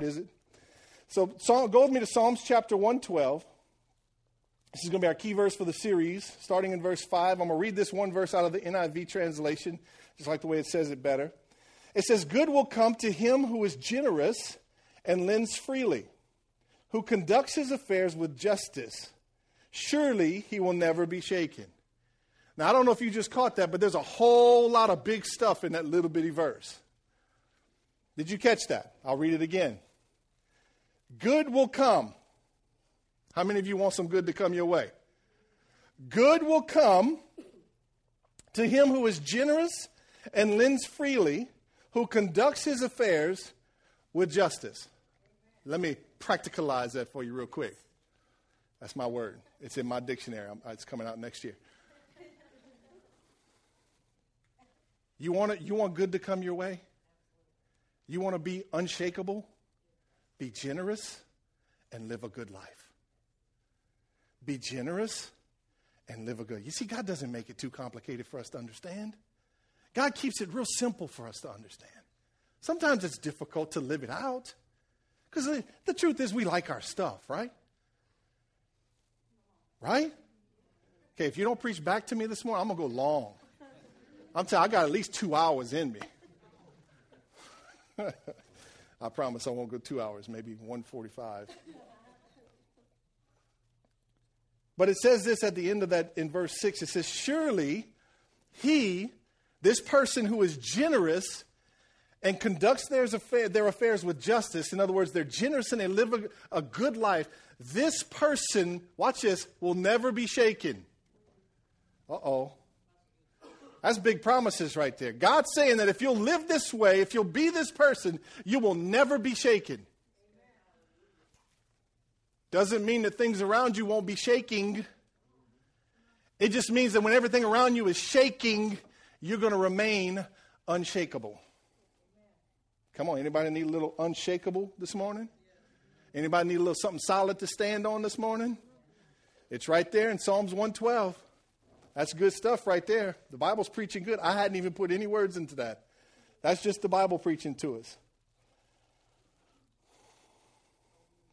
Is it? So go with me to Psalms chapter 112. This is going to be our key verse for the series, starting in verse 5. I'm going to read this one verse out of the NIV translation, just like the way it says it better. It says, Good will come to him who is generous and lends freely, who conducts his affairs with justice. Surely he will never be shaken. Now, I don't know if you just caught that, but there's a whole lot of big stuff in that little bitty verse. Did you catch that? I'll read it again. Good will come. How many of you want some good to come your way? Good will come to him who is generous and lends freely, who conducts his affairs with justice. Let me practicalize that for you real quick. That's my word. It's in my dictionary. It's coming out next year. You want, it, you want good to come your way? You want to be unshakable? Be generous and live a good life. Be generous and live a good. You see, God doesn't make it too complicated for us to understand. God keeps it real simple for us to understand. Sometimes it's difficult to live it out because the, truth is we like our stuff, right? Right? Okay, if you don't preach back to me this morning, I'm going to go long. I'm telling I got at least two hours in me. I promise I won't go two hours, maybe 145. But it says this at the end of that in verse 6 it says, Surely he, this person who is generous and conducts their, their affairs with justice, in other words, they're generous and they live a, a good life, this person, watch this, will never be shaken. Uh oh. That's big promises right there. God's saying that if you'll live this way, if you'll be this person, you will never be shaken. Doesn't mean that things around you won't be shaking. It just means that when everything around you is shaking, you're going to remain unshakable. Come on, anybody need a little unshakable this morning? Anybody need a little something solid to stand on this morning? It's right there in Psalms 112. That's good stuff right there. The Bible's preaching good. I hadn't even put any words into that. That's just the Bible preaching to us.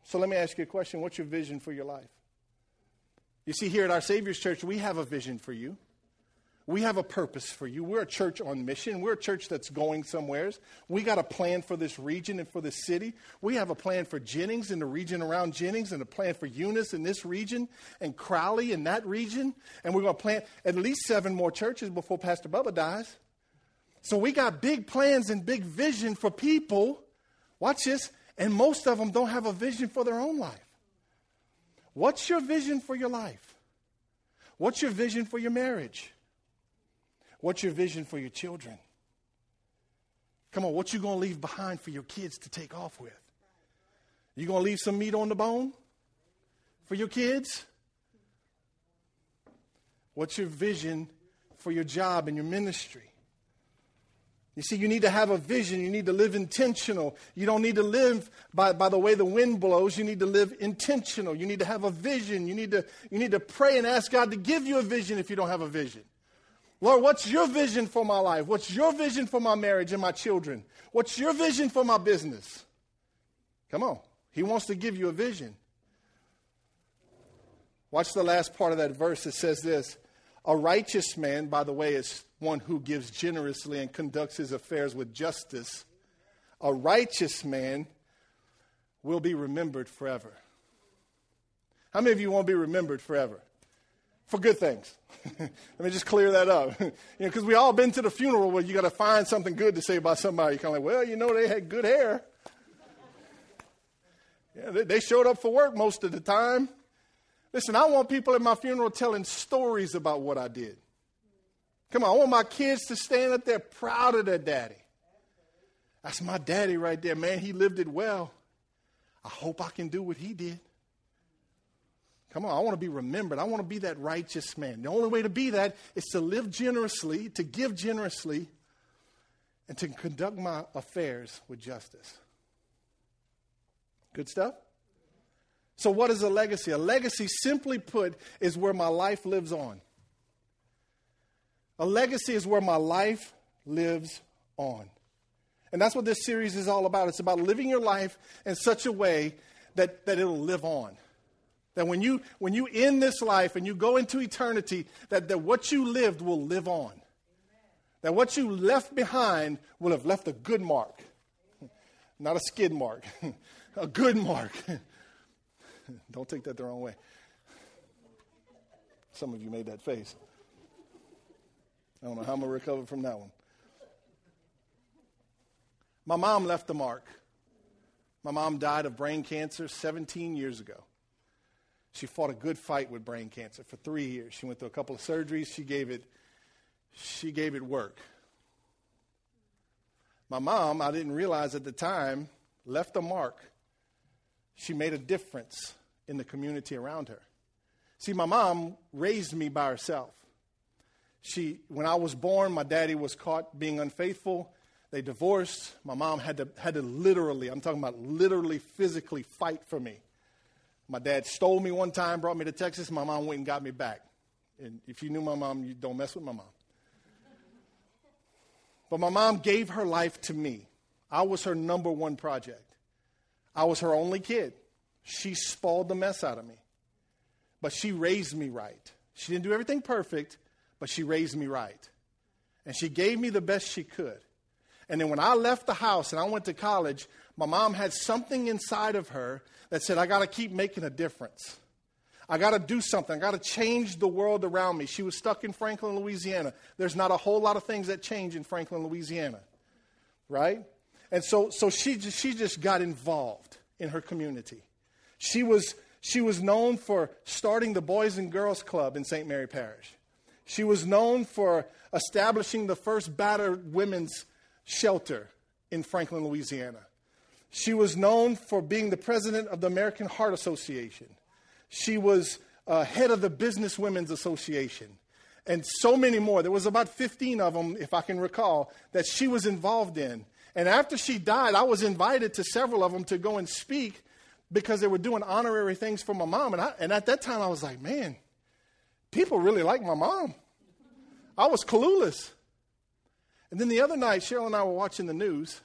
So let me ask you a question. What's your vision for your life? You see, here at our Savior's Church, we have a vision for you. We have a purpose for you. We're a church on mission. We're a church that's going somewheres. We got a plan for this region and for this city. We have a plan for Jennings and the region around Jennings, and a plan for Eunice in this region, and Crowley in that region. And we're going to plant at least seven more churches before Pastor Bubba dies. So we got big plans and big vision for people. Watch this. And most of them don't have a vision for their own life. What's your vision for your life? What's your vision for your marriage? What's your vision for your children? Come on, what you going to leave behind for your kids to take off with? You going to leave some meat on the bone for your kids? What's your vision for your job and your ministry? You see, you need to have a vision. You need to live intentional. You don't need to live by, by the way the wind blows. You need to live intentional. You need to have a vision. You need to, you need to pray and ask God to give you a vision if you don't have a vision. Lord, what's your vision for my life? What's your vision for my marriage and my children? What's your vision for my business? Come on. He wants to give you a vision. Watch the last part of that verse. It says this A righteous man, by the way, is one who gives generously and conducts his affairs with justice. A righteous man will be remembered forever. How many of you want to be remembered forever? For good things. Let me just clear that up. you know, because we all been to the funeral where you got to find something good to say about somebody. You're kind of like, well, you know, they had good hair. Yeah, they, they showed up for work most of the time. Listen, I want people at my funeral telling stories about what I did. Come on, I want my kids to stand up there proud of their daddy. That's my daddy right there, man. He lived it well. I hope I can do what he did. Come on, I want to be remembered. I want to be that righteous man. The only way to be that is to live generously, to give generously, and to conduct my affairs with justice. Good stuff? So, what is a legacy? A legacy, simply put, is where my life lives on. A legacy is where my life lives on. And that's what this series is all about. It's about living your life in such a way that, that it'll live on. That when you, when you end this life and you go into eternity, that, that what you lived will live on. Amen. That what you left behind will have left a good mark. Not a skid mark, a good mark. Don't take that the wrong way. Some of you made that face. I don't know how I'm going to recover from that one. My mom left a mark. My mom died of brain cancer 17 years ago. She fought a good fight with brain cancer for three years. She went through a couple of surgeries. She gave it, she gave it work. My mom, I didn't realize at the time, left a mark. She made a difference in the community around her. See, my mom raised me by herself. She, when I was born, my daddy was caught being unfaithful. They divorced. My mom had to, had to literally, I'm talking about literally physically fight for me. My dad stole me one time, brought me to Texas. My mom went and got me back. And if you knew my mom, you don't mess with my mom. But my mom gave her life to me. I was her number one project. I was her only kid. She spoiled the mess out of me. But she raised me right. She didn't do everything perfect, but she raised me right. And she gave me the best she could. And then when I left the house and I went to college, my mom had something inside of her that said, I got to keep making a difference. I got to do something. I got to change the world around me. She was stuck in Franklin, Louisiana. There's not a whole lot of things that change in Franklin, Louisiana, right? And so, so she, just, she just got involved in her community. She was, she was known for starting the Boys and Girls Club in St. Mary Parish. She was known for establishing the first battered women's shelter in Franklin, Louisiana. She was known for being the president of the American Heart Association. She was uh, head of the Business Women's Association, and so many more. There was about 15 of them, if I can recall, that she was involved in. And after she died, I was invited to several of them to go and speak because they were doing honorary things for my mom. And, I, and at that time, I was like, man, people really like my mom. I was clueless. And then the other night, Cheryl and I were watching the news,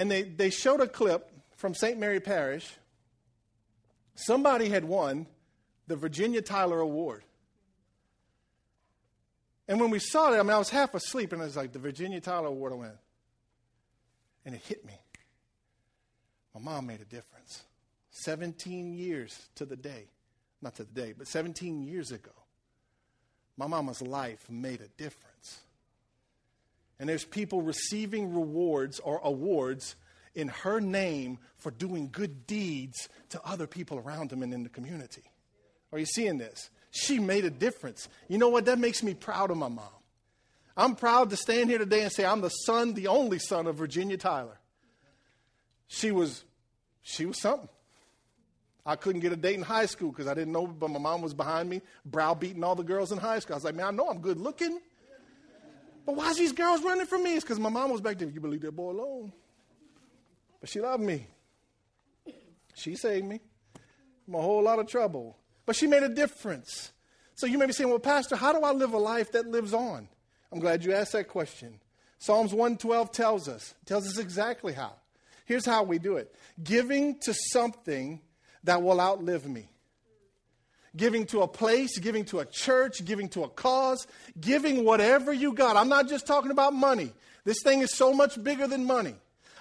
and they, they showed a clip from St. Mary Parish. Somebody had won the Virginia Tyler Award. And when we saw it, I mean, I was half asleep, and I was like, the Virginia Tyler Award, went. And it hit me. My mom made a difference. 17 years to the day. Not to the day, but 17 years ago. My mama's life made a difference. And there's people receiving rewards or awards in her name for doing good deeds to other people around them and in the community. Are you seeing this? She made a difference. You know what? That makes me proud of my mom. I'm proud to stand here today and say I'm the son, the only son of Virginia Tyler. She was, she was something. I couldn't get a date in high school because I didn't know, but my mom was behind me, browbeating all the girls in high school. I was like, man, I know I'm good looking. But why is these girls running from me? It's because my mom was back there. You believe that boy alone. But she loved me. She saved me from a whole lot of trouble. But she made a difference. So you may be saying, well, Pastor, how do I live a life that lives on? I'm glad you asked that question. Psalms 112 tells us, tells us exactly how. Here's how we do it giving to something that will outlive me giving to a place, giving to a church, giving to a cause, giving whatever you got. I'm not just talking about money. This thing is so much bigger than money.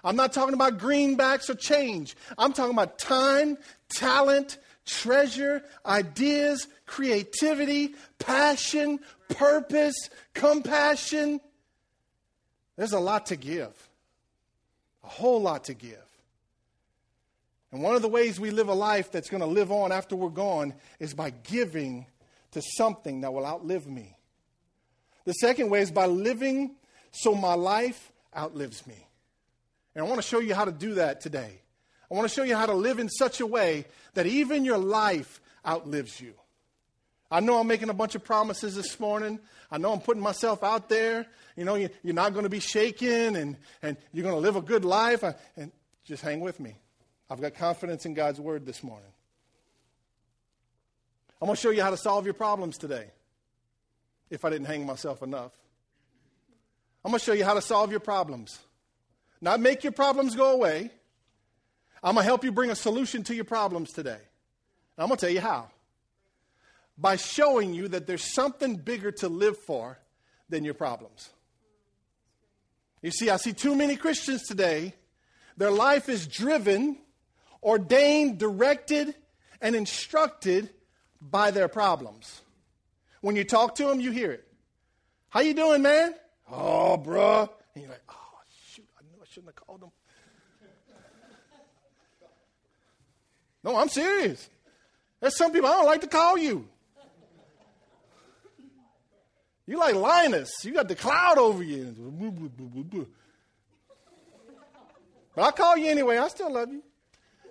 I'm not talking about greenbacks or change. I'm talking about time, talent, treasure, ideas, creativity, passion, purpose, compassion. There's a lot to give, a whole lot to give. And one of the ways we live a life that's going to live on after we're gone is by giving to something that will outlive me. The second way is by living so my life outlives me. And I want to show you how to do that today. I want to show you how to live in such a way that even your life outlives you. I know I'm making a bunch of promises this morning. I know I'm putting myself out there. You know, you're not going to be shaken and, and you're going to live a good life. And just hang with me. I've got confidence in God's word this morning. I'm going to show you how to solve your problems today if I didn't hang myself enough. I'm going to show you how to solve your problems. Not make your problems go away. I'm going to help you bring a solution to your problems today. And I'm going to tell you how. By showing you that there's something bigger to live for than your problems. You see, I see too many Christians today, their life is driven, ordained, directed, and instructed by their problems. When you talk to them, you hear it. How you doing, man? Oh, bruh. And you're like, oh, shoot, I knew I shouldn't have called him. no, I'm serious. There's some people I don't like to call you. You like Linus. You got the cloud over you. But I call you anyway. I still love you.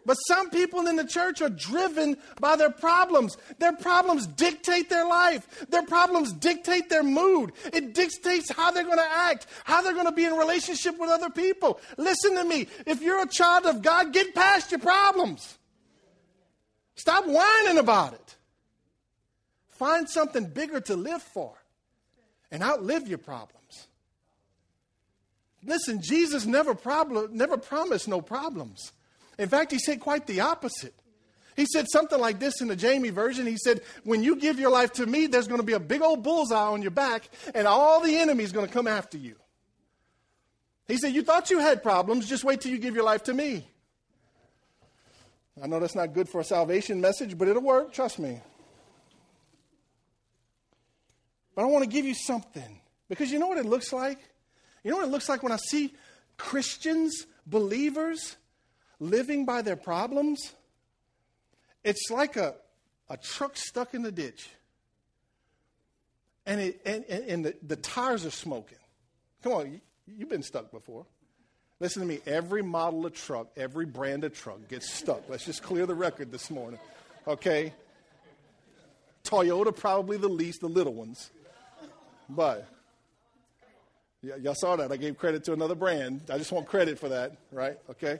But some people in the church are driven by their problems. Their problems dictate their life. Their problems dictate their mood. It dictates how they're going to act, how they're going to be in relationship with other people. Listen to me. If you're a child of God, get past your problems. Stop whining about it. Find something bigger to live for and outlive your problems. Listen, Jesus never, problem, never promised no problems. In fact, he said quite the opposite. He said something like this in the Jamie version. He said, When you give your life to me, there's going to be a big old bullseye on your back, and all the enemy's going to come after you. He said, You thought you had problems, just wait till you give your life to me. I know that's not good for a salvation message, but it'll work, trust me. But I want to give you something because you know what it looks like? You know what it looks like when I see Christians, believers, living by their problems, it's like a, a truck stuck in the ditch. And, it, and, and the, the tires are smoking. Come on, you, you've been stuck before. Listen to me. Every model of truck, every brand of truck gets stuck. Let's just clear the record this morning. Okay? Toyota, probably the least, the little ones. But yeah, y'all saw that. I gave credit to another brand. I just want credit for that, right? Okay?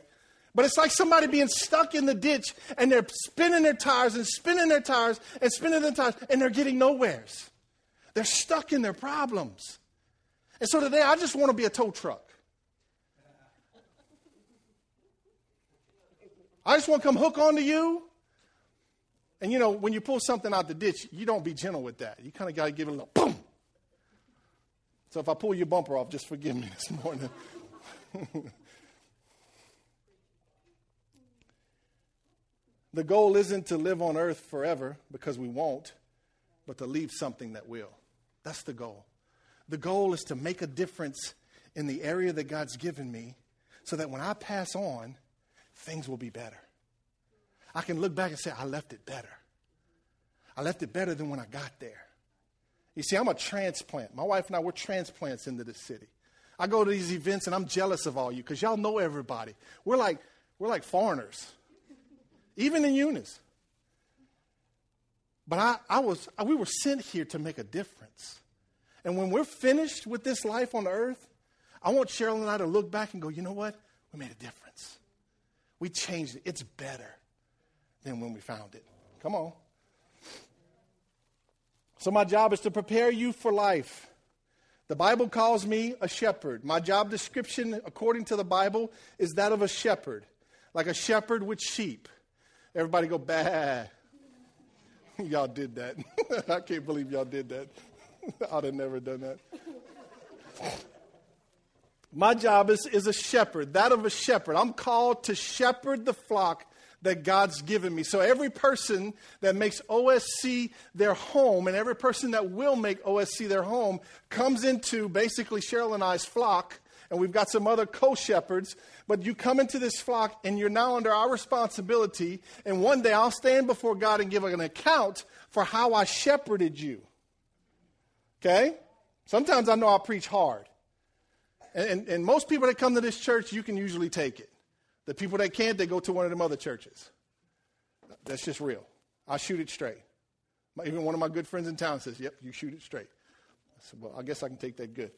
But it's like somebody being stuck in the ditch and they're spinning their tires and spinning their tires and spinning their tires and they're getting nowheres. They're stuck in their problems. And so today I just want to be a tow truck. I just want to come hook onto you. And you know, when you pull something out the ditch, you don't be gentle with that. You kind of got to give it a little boom. So if I pull your bumper off, just forgive me this morning. The goal isn't to live on earth forever because we won't, but to leave something that will. That's the goal. The goal is to make a difference in the area that God's given me so that when I pass on, things will be better. I can look back and say, I left it better. I left it better than when I got there. You see, I'm a transplant. My wife and I, we're transplants into this city. I go to these events and I'm jealous of all you because y'all know everybody. We're like, we're like foreigners even in Eunice. But I, I was, we were sent here to make a difference. And when we're finished with this life on earth, I want Cheryl and I to look back and go, you know what? We made a difference. We changed it. It's better than when we found it. Come on. So, my job is to prepare you for life. The Bible calls me a shepherd. My job description, according to the Bible, is that of a shepherd, like a shepherd with sheep. Everybody go, bad. y'all did that. I can't believe y'all did that. I'd have never done that. My job is, is a shepherd, that of a shepherd. I'm called to shepherd the flock that God's given me. So every person that makes OSC their home and every person that will make OSC their home comes into basically Cheryl and I's flock and we've got some other co shepherds. But you come into this flock and you're now under our responsibility. And one day I'll stand before God and give an account for how I shepherded you. Okay? Sometimes I know I preach hard. And, and, and, most people that come to this church, you can usually take it. The people that can't, they go to one of them other churches. That's just real. I shoot it straight. My, Even one of my good friends in town says, Yep, you shoot it straight. I said, Well, I guess I can take that good.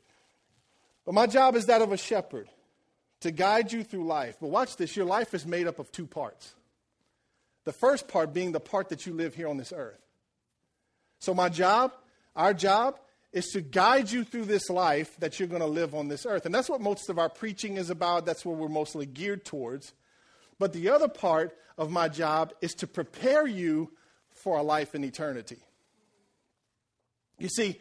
But my job is that of a shepherd to guide you through life. But watch this your life is made up of two parts. The first part being the part that you live here on this earth. So, my job, our job, is to guide you through this life that you're going to live on this earth. And that's what most of our preaching is about. That's what we're mostly geared towards. But the other part of my job is to prepare you for a life in eternity. You see,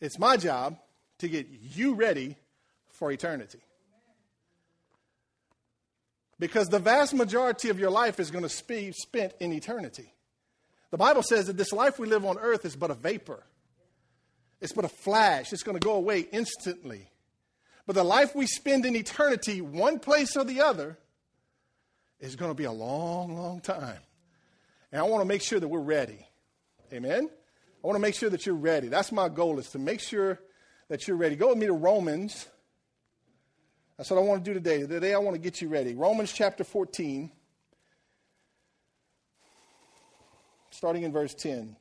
it's my job to get you ready for eternity. Because the vast majority of your life is going to be spent in eternity. The Bible says that this life we live on earth is but a vapor, it's but a flash, it's going to go away instantly. But the life we spend in eternity, one place or the other, is going to be a long, long time. And I want to make sure that we're ready. Amen? I want to make sure that you're ready. That's my goal, is to make sure that you're ready. Go with me to Romans. That's what I want to do today. Today I want to get you ready. Romans chapter 14, starting in verse 10.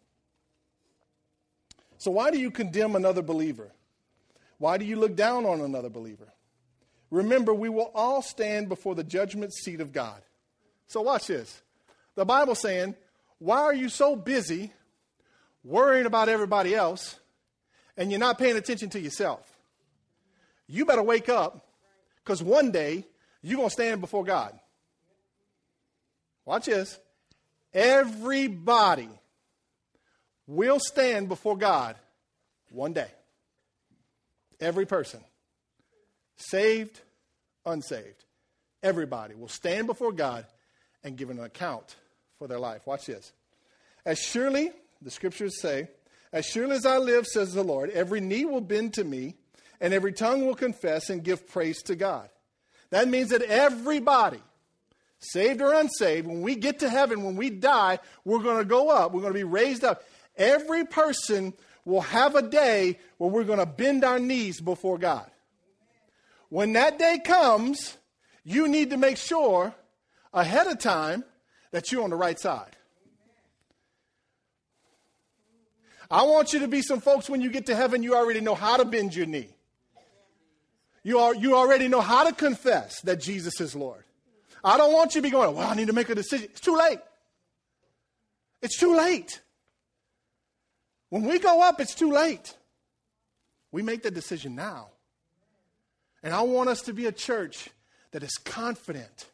So, why do you condemn another believer? Why do you look down on another believer? Remember, we will all stand before the judgment seat of God. So, watch this. The Bible saying, Why are you so busy worrying about everybody else and you're not paying attention to yourself? You better wake up because one day you're going to stand before God. Watch this. Everybody will stand before God one day. Every person, saved, unsaved, everybody will stand before God and give an account for their life. Watch this. As surely, the scriptures say, as surely as I live, says the Lord, every knee will bend to me, and every tongue will confess and give praise to God. That means that everybody, saved or unsaved, when we get to heaven, when we die, we're going to go up. We're going to be raised up. Every person will have a day where we're going to bend our knees before God. When that day comes, you need to make sure ahead of time that you're on the right side. I want you to be some folks when you get to heaven, you already know how to bend your knee. You, are, you already know how to confess that Jesus is Lord. I don't want you to be going, well, I need to make a decision. It's too late. It's too late. When we go up, it's too late. We make the decision now. And I want us to be a church that is confident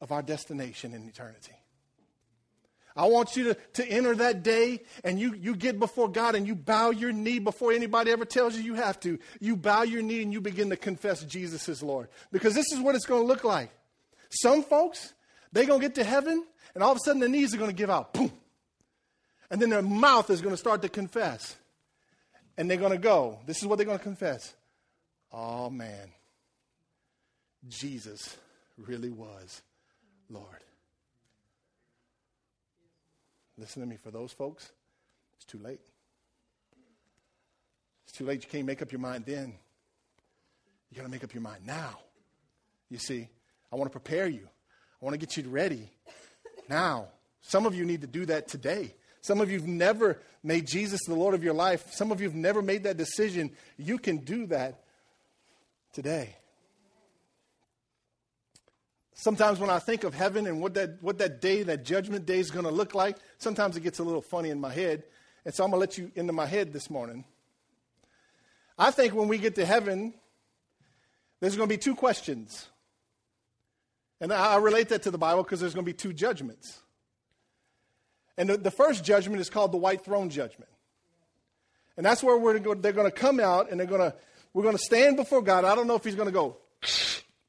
of our destination in eternity. I want you to, to enter that day and you, you get before God and you bow your knee before anybody ever tells you you have to. You bow your knee and you begin to confess Jesus is Lord. Because this is what it's going to look like. Some folks, they're going to get to heaven and all of a sudden their knees are going to give out. Boom. And then their mouth is going to start to confess. And they're going to go. This is what they're going to confess. Oh, man. Jesus really was Lord. Listen to me, for those folks, it's too late. It's too late. You can't make up your mind then. You got to make up your mind now. You see, I want to prepare you, I want to get you ready now. Some of you need to do that today. Some of you have never made Jesus the Lord of your life. Some of you have never made that decision. You can do that today. Sometimes when I think of heaven and what that, what that day, that judgment day is going to look like, sometimes it gets a little funny in my head. And so I'm going to let you into my head this morning. I think when we get to heaven, there's going to be two questions. And I relate that to the Bible because there's going to be two judgments. And the, the, first judgment is called the white throne judgment. And that's where we're they're going to come out and they're going to, we're going to stand before God. I don't know if he's going to go,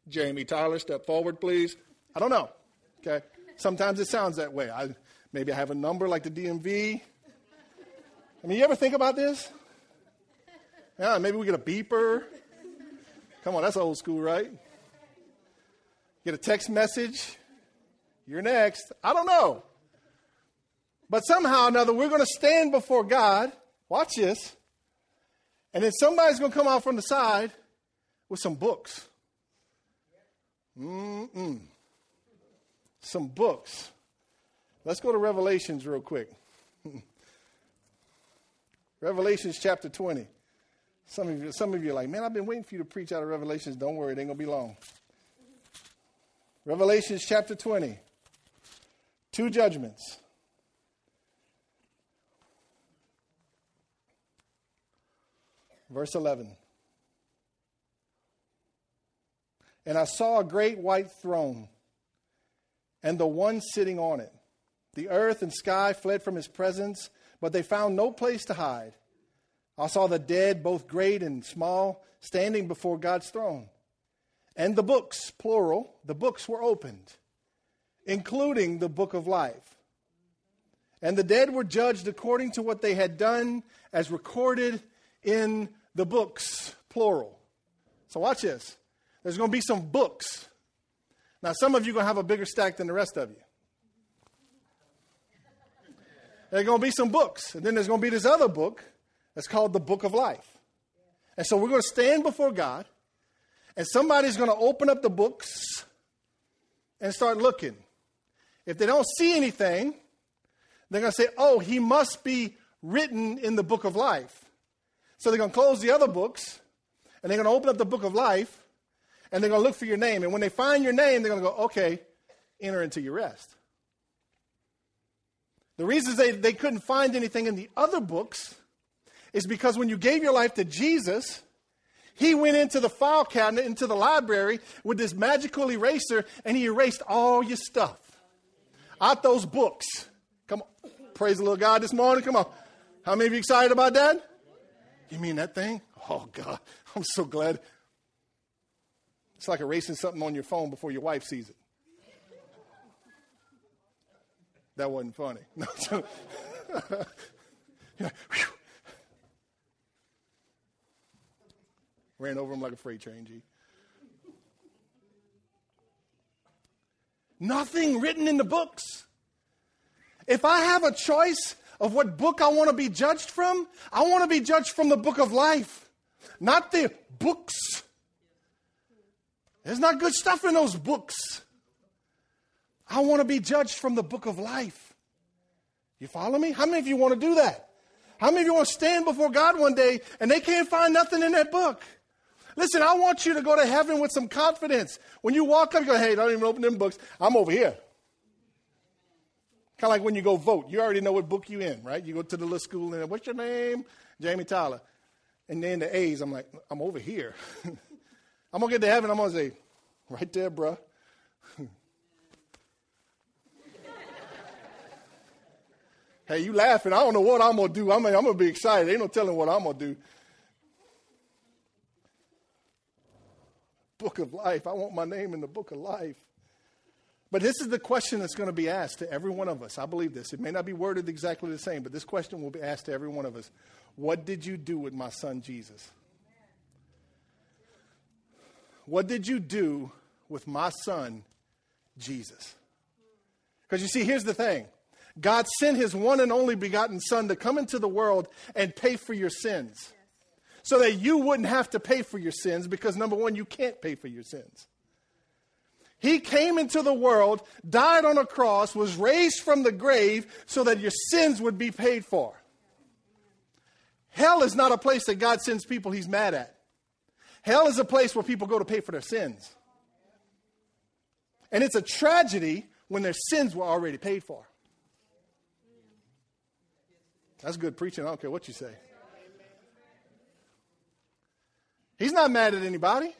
Jamie Tyler, step forward, please. I don't know. Okay. Sometimes it sounds that way. I, maybe I have a number like the DMV. I mean, you ever think about this? Yeah, maybe we get a beeper. Come on, that's old school, right? Get a text message. You're next. I don't know. But somehow or another, we're going to stand before God. Watch this. And then somebody's going to come out from the side with some books. Mm-mm. Some books. Let's go to Revelations real quick. Revelations chapter 20. Some of you, some of you are like, man, I've been waiting for you to preach out of Revelations. Don't worry, it ain't gonna be long. Revelations chapter 20. Two judgments. verse 11. And I saw a great white throne and the one sitting on it. The earth and sky fled from his presence, but they found no place to hide. I saw the dead, both great and small, standing before God's throne. And the books, plural, the books were opened, including the book of life. And the dead were judged according to what they had done, as recorded in the books, plural. So watch this. There's going to be some books. Now, some of you are going to have a bigger stack than the rest of you. There's going to be some books. And then there's going to be this other book that's called the book of life. And so we're going to stand before God, and somebody's going to open up the books and start looking. If they don't see anything, they're going to say, oh, he must be written in the book of life. So they're going to close the other books, and they're going to open up the book of life, and they're going to look for your name. And when they find your name, they're going to go, okay, enter into your rest. The reasons they, they couldn't find anything in the other books is because when you gave your life to Jesus, he went into the file cabinet, into the library with this magical eraser, and he erased all your stuff out those books. Come on. Praise the little God this morning. Come on. How many of you excited about that? You mean that thing? Oh, God. I'm so glad. It's like erasing something on your phone before your wife sees it. That wasn't funny. Ran over him like a freight train, G. Nothing written in the books. If I have a choice of what book I want to be judged from, I want to be judged from the book of life, not the books. There's not good stuff in those books. I want to be judged from the book of life. You follow me? How many of you want to do that? How many of you want to stand before God one day and they can't find nothing in that book? Listen, I want you to go to heaven with some confidence. When you walk up, you go, hey, don't even open them books. I'm over here. Kind of like when you go vote. You already know what book you in, right? You go to the little school and what's your name? Jamie Tyler. And then the A's, I'm like, I'm over here. I'm going to get to heaven. I'm going to say, right there, bruh. hey, you laughing. I don't know what I'm going to do. I'm, I'm going to be excited. Ain't no telling what I'm going to do. book of life. I want my name in the book of life. But this is the question that's going to be asked to every one of us. I believe this. It may not be worded exactly the same, but this question will be asked to every one of us. What did you do with my son Jesus? What did you do with my son Jesus? Because you see, here's the thing God sent his one and only begotten son to come into the world and pay for your sins so that you wouldn't have to pay for your sins because, number one, you can't pay for your sins. He came into the world, died on a cross, was raised from the grave so that your sins would be paid for. Hell is not a place that God sends people he's mad at. Hell is a place where people go to pay for their sins. And it's a tragedy when their sins were already paid for. That's good preaching. I don't care what you say. He's not mad at anybody.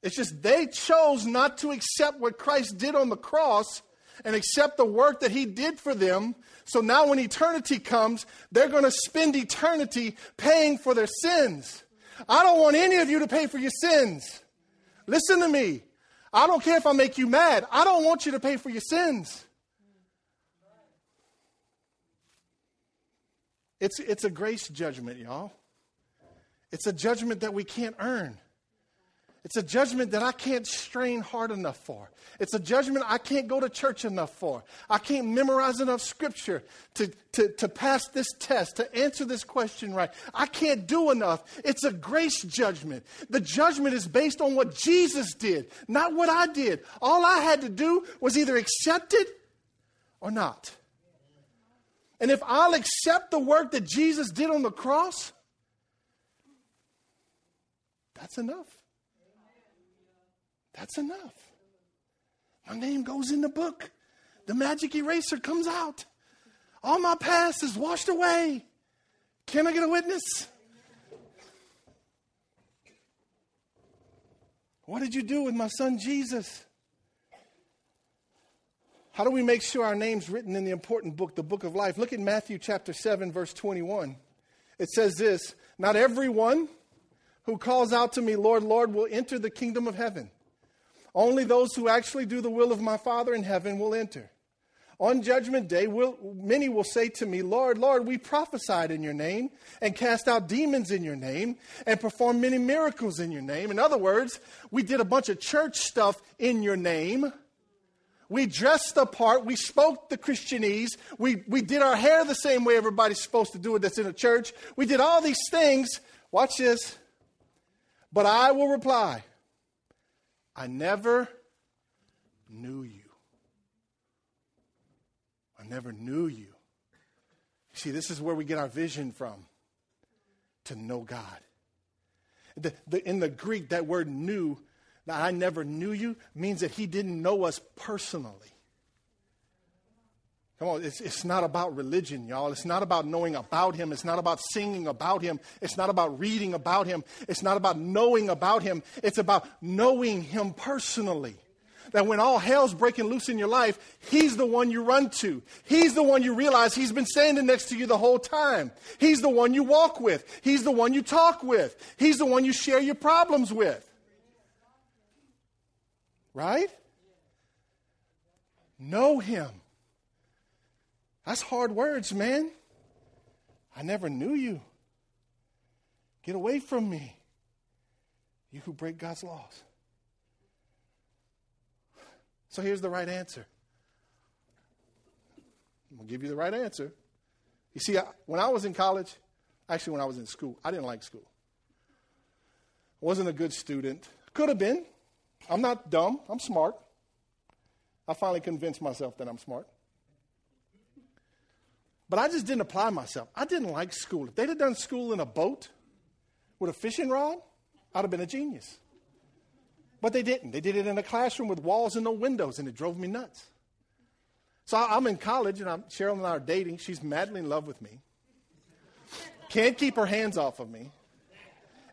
It's just they chose not to accept what Christ did on the cross and accept the work that he did for them. So now when eternity comes, they're going to spend eternity paying for their sins. I don't want any of you to pay for your sins. Listen to me. I don't care if I make you mad. I don't want you to pay for your sins. It's, it's a grace judgment, y'all. It's a judgment that we can't earn. It's a judgment that I can't strain hard enough for. It's a judgment I can't go to church enough for. I can't memorize enough scripture to, to, to pass this test, to answer this question right. I can't do enough. It's a grace judgment. The judgment is based on what Jesus did, not what I did. All I had to do was either accept it or not. And if I'll accept the work that Jesus did on the cross, that's enough. That's enough. My name goes in the book. The magic eraser comes out. All my past is washed away. Can I get a witness? What did you do with my son Jesus? How do we make sure our name's written in the important book, the book of life? Look at Matthew chapter 7, verse 21. It says this Not everyone who calls out to me, Lord, Lord, will enter the kingdom of heaven. Only those who actually do the will of my Father in heaven will enter. On judgment day, will, many will say to me, Lord, Lord, we prophesied in your name and cast out demons in your name and performed many miracles in your name. In other words, we did a bunch of church stuff in your name. We dressed the part. We spoke the Christianese. We, we did our hair the same way everybody's supposed to do it that's in a church. We did all these things. Watch this. But I will reply, I never knew you. I never knew you. See, this is where we get our vision from to know God. The, the, in the Greek, that word knew, that I never knew you, means that he didn't know us personally. Come on, it's, it's not about religion, y'all. It's not about knowing about him. It's not about singing about him. It's not about reading about him. It's not about knowing about him. It's about knowing him personally that when all hell's breaking loose in your life, He's the one you run to. He's the one you realize He's been standing next to you the whole time. He's the one you walk with. He's the one you talk with. He's the one you share your problems with. Right? Know Him. That's hard words, man. I never knew you. Get away from me, you who break God's laws. So here's the right answer. I'm going to give you the right answer. You see, I, when I was in college, actually, when I was in school, I didn't like school. I wasn't a good student. Could have been. I'm not dumb, I'm smart. I finally convinced myself that I'm smart. But I just didn't apply myself. I didn't like school. If they'd have done school in a boat with a fishing rod, I'd have been a genius. But they didn't. They did it in a classroom with walls and no windows, and it drove me nuts. So I'm in college, and I'm, Cheryl and I are dating. She's madly in love with me. Can't keep her hands off of me.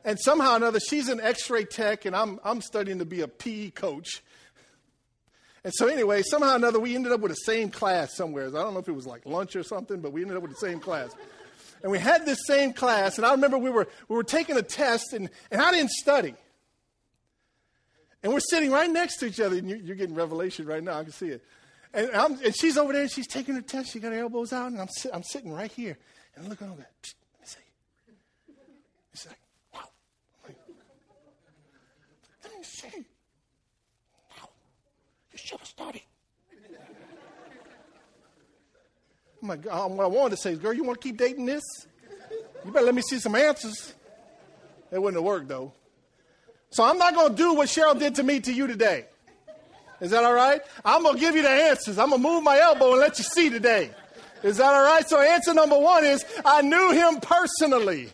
And somehow or another, she's an x ray tech, and I'm, I'm studying to be a PE coach. And so, anyway, somehow or another, we ended up with the same class somewhere. I don't know if it was like lunch or something, but we ended up with the same class. And we had this same class, and I remember we were, we were taking a test, and, and I didn't study. And we're sitting right next to each other. And you're, getting revelation right now. I can see it. And, and, she's over there and she's taking her test. She got her elbows out. And I'm, si- I'm sitting right here. And I'm looking over there. Let me see. She's like, wow. Let me see. You should have studied. Oh my God. What I wanted to say is, girl, you want to keep dating this? You better let me see some answers. It wouldn't have worked, though. So I'm not going to do what Cheryl did to me to you today. Is that all right? I'm going to give you the answers. I'm going to move my elbow and let you see today. Is that all right? So answer number one is I knew him personally.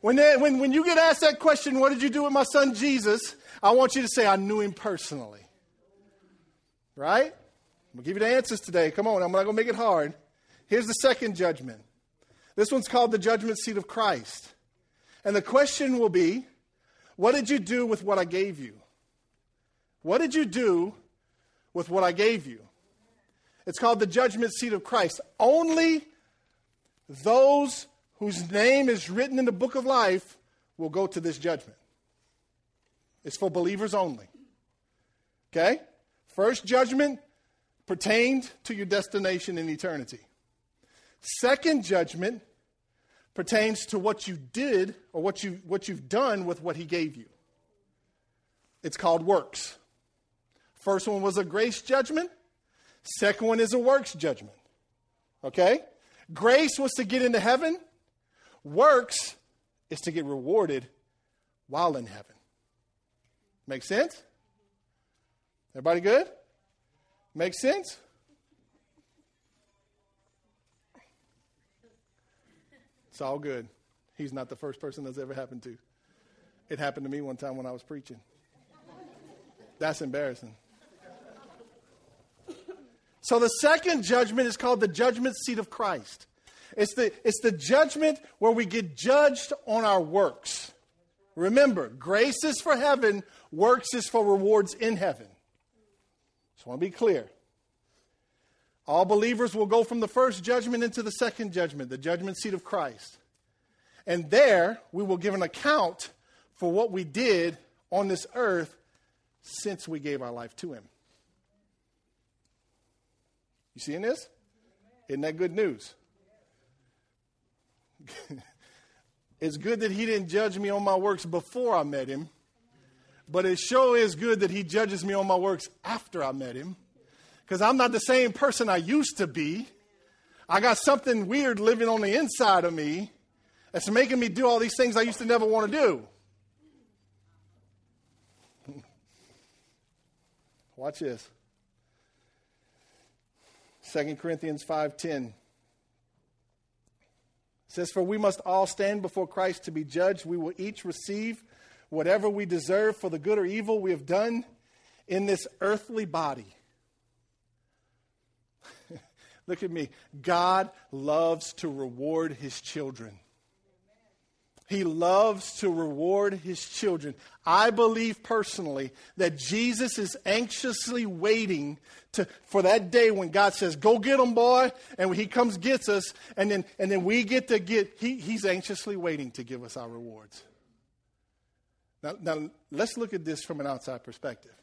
When, they, when, when you get asked that question, what did you do with my son Jesus? I want you to say, I knew him personally. Right? I'm going to give you the answers today. Come on, I'm not going to make it hard. Here's the second judgment. This one's called the judgment seat of Christ. And the question will be what did you do with what I gave you? What did you do with what I gave you? It's called the judgment seat of Christ. Only those whose name is written in the book of life will go to this judgment. It's for believers only. Okay? First judgment pertained to your destination in eternity. Second judgment pertains to what you did or what, you, what you've done with what he gave you. It's called works. First one was a grace judgment, second one is a works judgment. Okay? Grace was to get into heaven, works is to get rewarded while in heaven. Make sense? Everybody good? Make sense? It's all good. He's not the first person that's ever happened to. It happened to me one time when I was preaching. That's embarrassing. So the second judgment is called the judgment seat of Christ. It's the, it's the judgment where we get judged on our works. Remember, grace is for heaven, works is for rewards in heaven. Want to be clear. All believers will go from the first judgment into the second judgment, the judgment seat of Christ. And there we will give an account for what we did on this earth since we gave our life to Him. You seeing this? Isn't that good news? it's good that He didn't judge me on my works before I met Him, but it sure is good that He judges me on my works after I met Him because I'm not the same person I used to be. I got something weird living on the inside of me that's making me do all these things I used to never want to do. Watch this. 2 Corinthians 5:10 says for we must all stand before Christ to be judged we will each receive whatever we deserve for the good or evil we have done in this earthly body Look at me. God loves to reward his children. He loves to reward his children. I believe personally that Jesus is anxiously waiting to, for that day when God says, Go get them, boy. And when he comes, gets us, and then, and then we get to get, he, he's anxiously waiting to give us our rewards. Now, now, let's look at this from an outside perspective.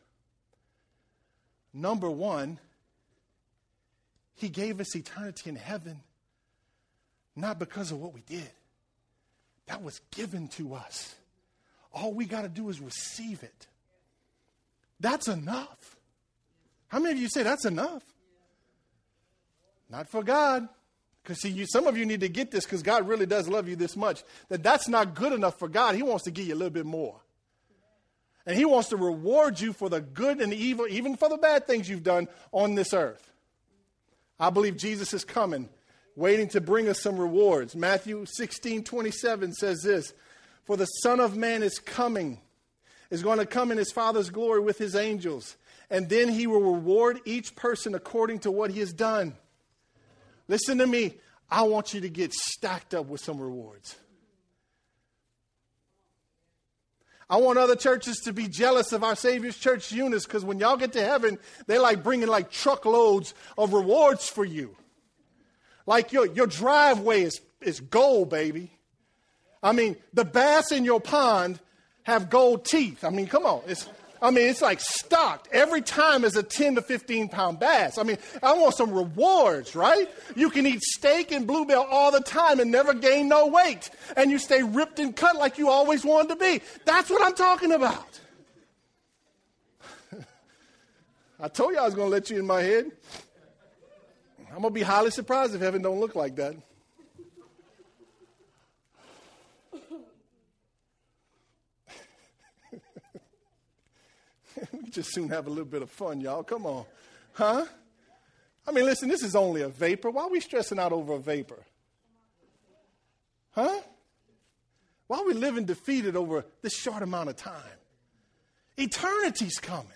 Number one, he gave us eternity in heaven not because of what we did, that was given to us. All we got to do is receive it. That's enough. How many of you say that's enough? Not for God. Because see, you, some of you need to get this because God really does love you this much that that's not good enough for God. He wants to give you a little bit more. And He wants to reward you for the good and the evil, even for the bad things you've done on this earth. I believe Jesus is coming, waiting to bring us some rewards. Matthew 16 27 says this For the Son of Man is coming, is going to come in his Father's glory with his angels, and then he will reward each person according to what he has done. Listen to me. I want you to get stacked up with some rewards. I want other churches to be jealous of our Savior's church Eunice because when y'all get to heaven, they like bringing like truckloads of rewards for you. Like your, your driveway is, is gold, baby. I mean, the bass in your pond have gold teeth. I mean, come on. It's, I mean, it's like stocked. Every time is a 10 to 15 pound bass. I mean, I want some rewards, right? You can eat steak and bluebell all the time and never gain no weight. And you stay ripped and cut like you always wanted to be. That's what I'm talking about. I told you I was going to let you in my head. I'm going to be highly surprised if heaven don't look like that. Just soon have a little bit of fun, y'all. Come on. Huh? I mean, listen, this is only a vapor. Why are we stressing out over a vapor? Huh? Why are we living defeated over this short amount of time? Eternity's coming.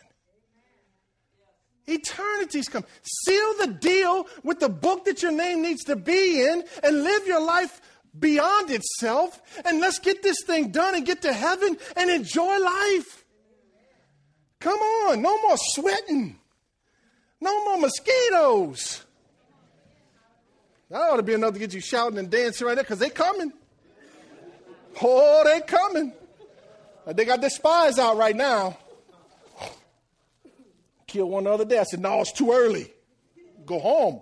Eternity's coming. Seal the deal with the book that your name needs to be in and live your life beyond itself. And let's get this thing done and get to heaven and enjoy life. Come on, no more sweating. No more mosquitoes. That ought to be enough to get you shouting and dancing right there because they're coming. Oh, they're coming. Uh, they got their spies out right now. Killed one the other day. I said, no, it's too early. Go home.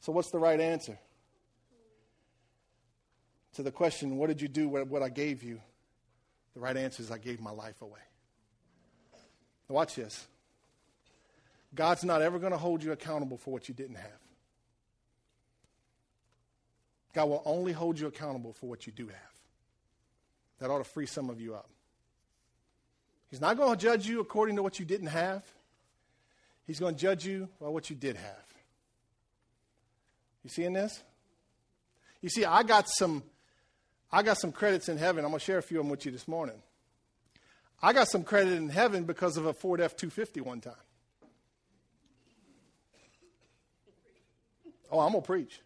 So, what's the right answer? To the question, what did you do with what I gave you? The right answer is I gave my life away. Watch this. God's not ever going to hold you accountable for what you didn't have. God will only hold you accountable for what you do have. That ought to free some of you up. He's not going to judge you according to what you didn't have. He's going to judge you by what you did have. You seeing this? You see, I got some I got some credits in heaven. I'm going to share a few of them with you this morning. I got some credit in heaven because of a Ford F 250 one time. Oh, I'm going to preach.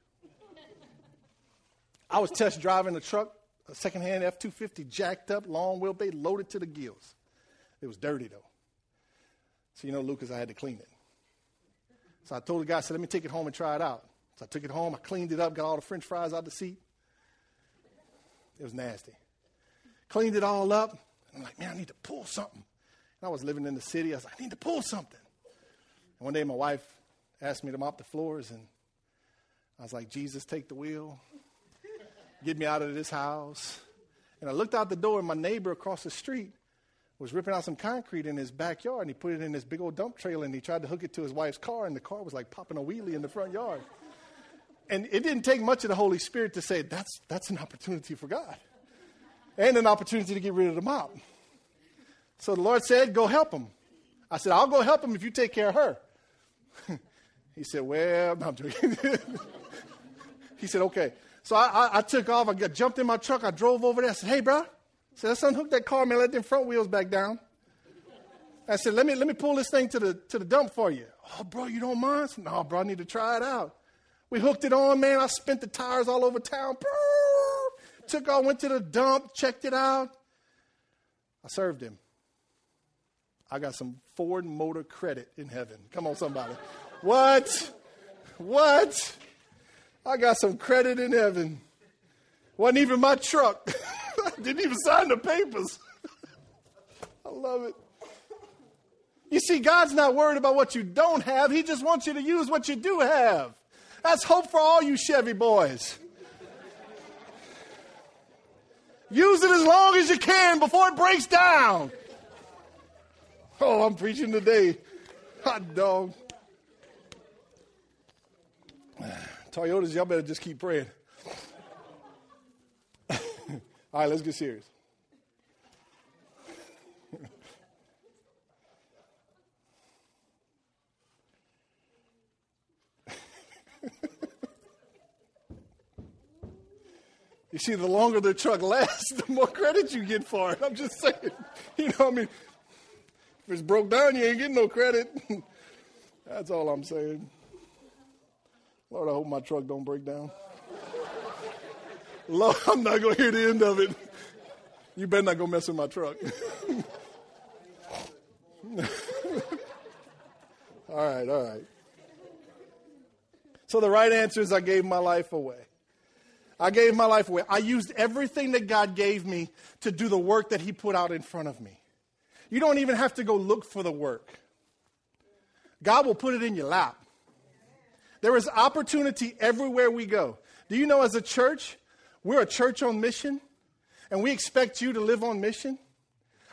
I was test driving a truck, a secondhand F 250, jacked up, long wheelbase, loaded to the gills. It was dirty though. So, you know, Lucas, I had to clean it. So I told the guy, I said, let me take it home and try it out. So I took it home, I cleaned it up, got all the french fries out the seat. It was nasty. Cleaned it all up. I'm like, man, I need to pull something. And I was living in the city. I was like, I need to pull something. And one day my wife asked me to mop the floors, and I was like, Jesus, take the wheel. Get me out of this house. And I looked out the door, and my neighbor across the street was ripping out some concrete in his backyard, and he put it in this big old dump trailer, and he tried to hook it to his wife's car, and the car was like popping a wheelie in the front yard. And it didn't take much of the Holy Spirit to say, that's, that's an opportunity for God and an opportunity to get rid of the mop. So the Lord said, Go help him. I said, I'll go help him if you take care of her. he said, Well, no, I'm joking. he said, Okay. So I, I, I, took off. I got, jumped in my truck. I drove over there. I said, Hey, bro. I said, Let's unhook that car, man. Let them front wheels back down. I said, let me, let me pull this thing to the, to the dump for you. Oh, bro, you don't mind? Said, no, bro, I need to try it out. We hooked it on, man. I spent the tires all over town. Took off, went to the dump, checked it out. I served him. I got some Ford motor credit in heaven. Come on, somebody. what? What? I got some credit in heaven. Wasn't even my truck. Didn't even sign the papers. I love it. You see, God's not worried about what you don't have. He just wants you to use what you do have. That's hope for all you Chevy boys. Use it as long as you can before it breaks down. Oh, I'm preaching today. Hot dog. Toyotas, y'all better just keep praying. All right, let's get serious. You see, the longer the truck lasts, the more credit you get for it. I'm just saying. You know, I mean, if it's broke down, you ain't getting no credit. That's all I'm saying. Lord, I hope my truck don't break down. Lord, I'm not going to hear the end of it. You better not go mess with my truck. all right, all right. So the right answer is I gave my life away. I gave my life away. I used everything that God gave me to do the work that He put out in front of me. You don't even have to go look for the work, God will put it in your lap. There is opportunity everywhere we go. Do you know, as a church, we're a church on mission, and we expect you to live on mission?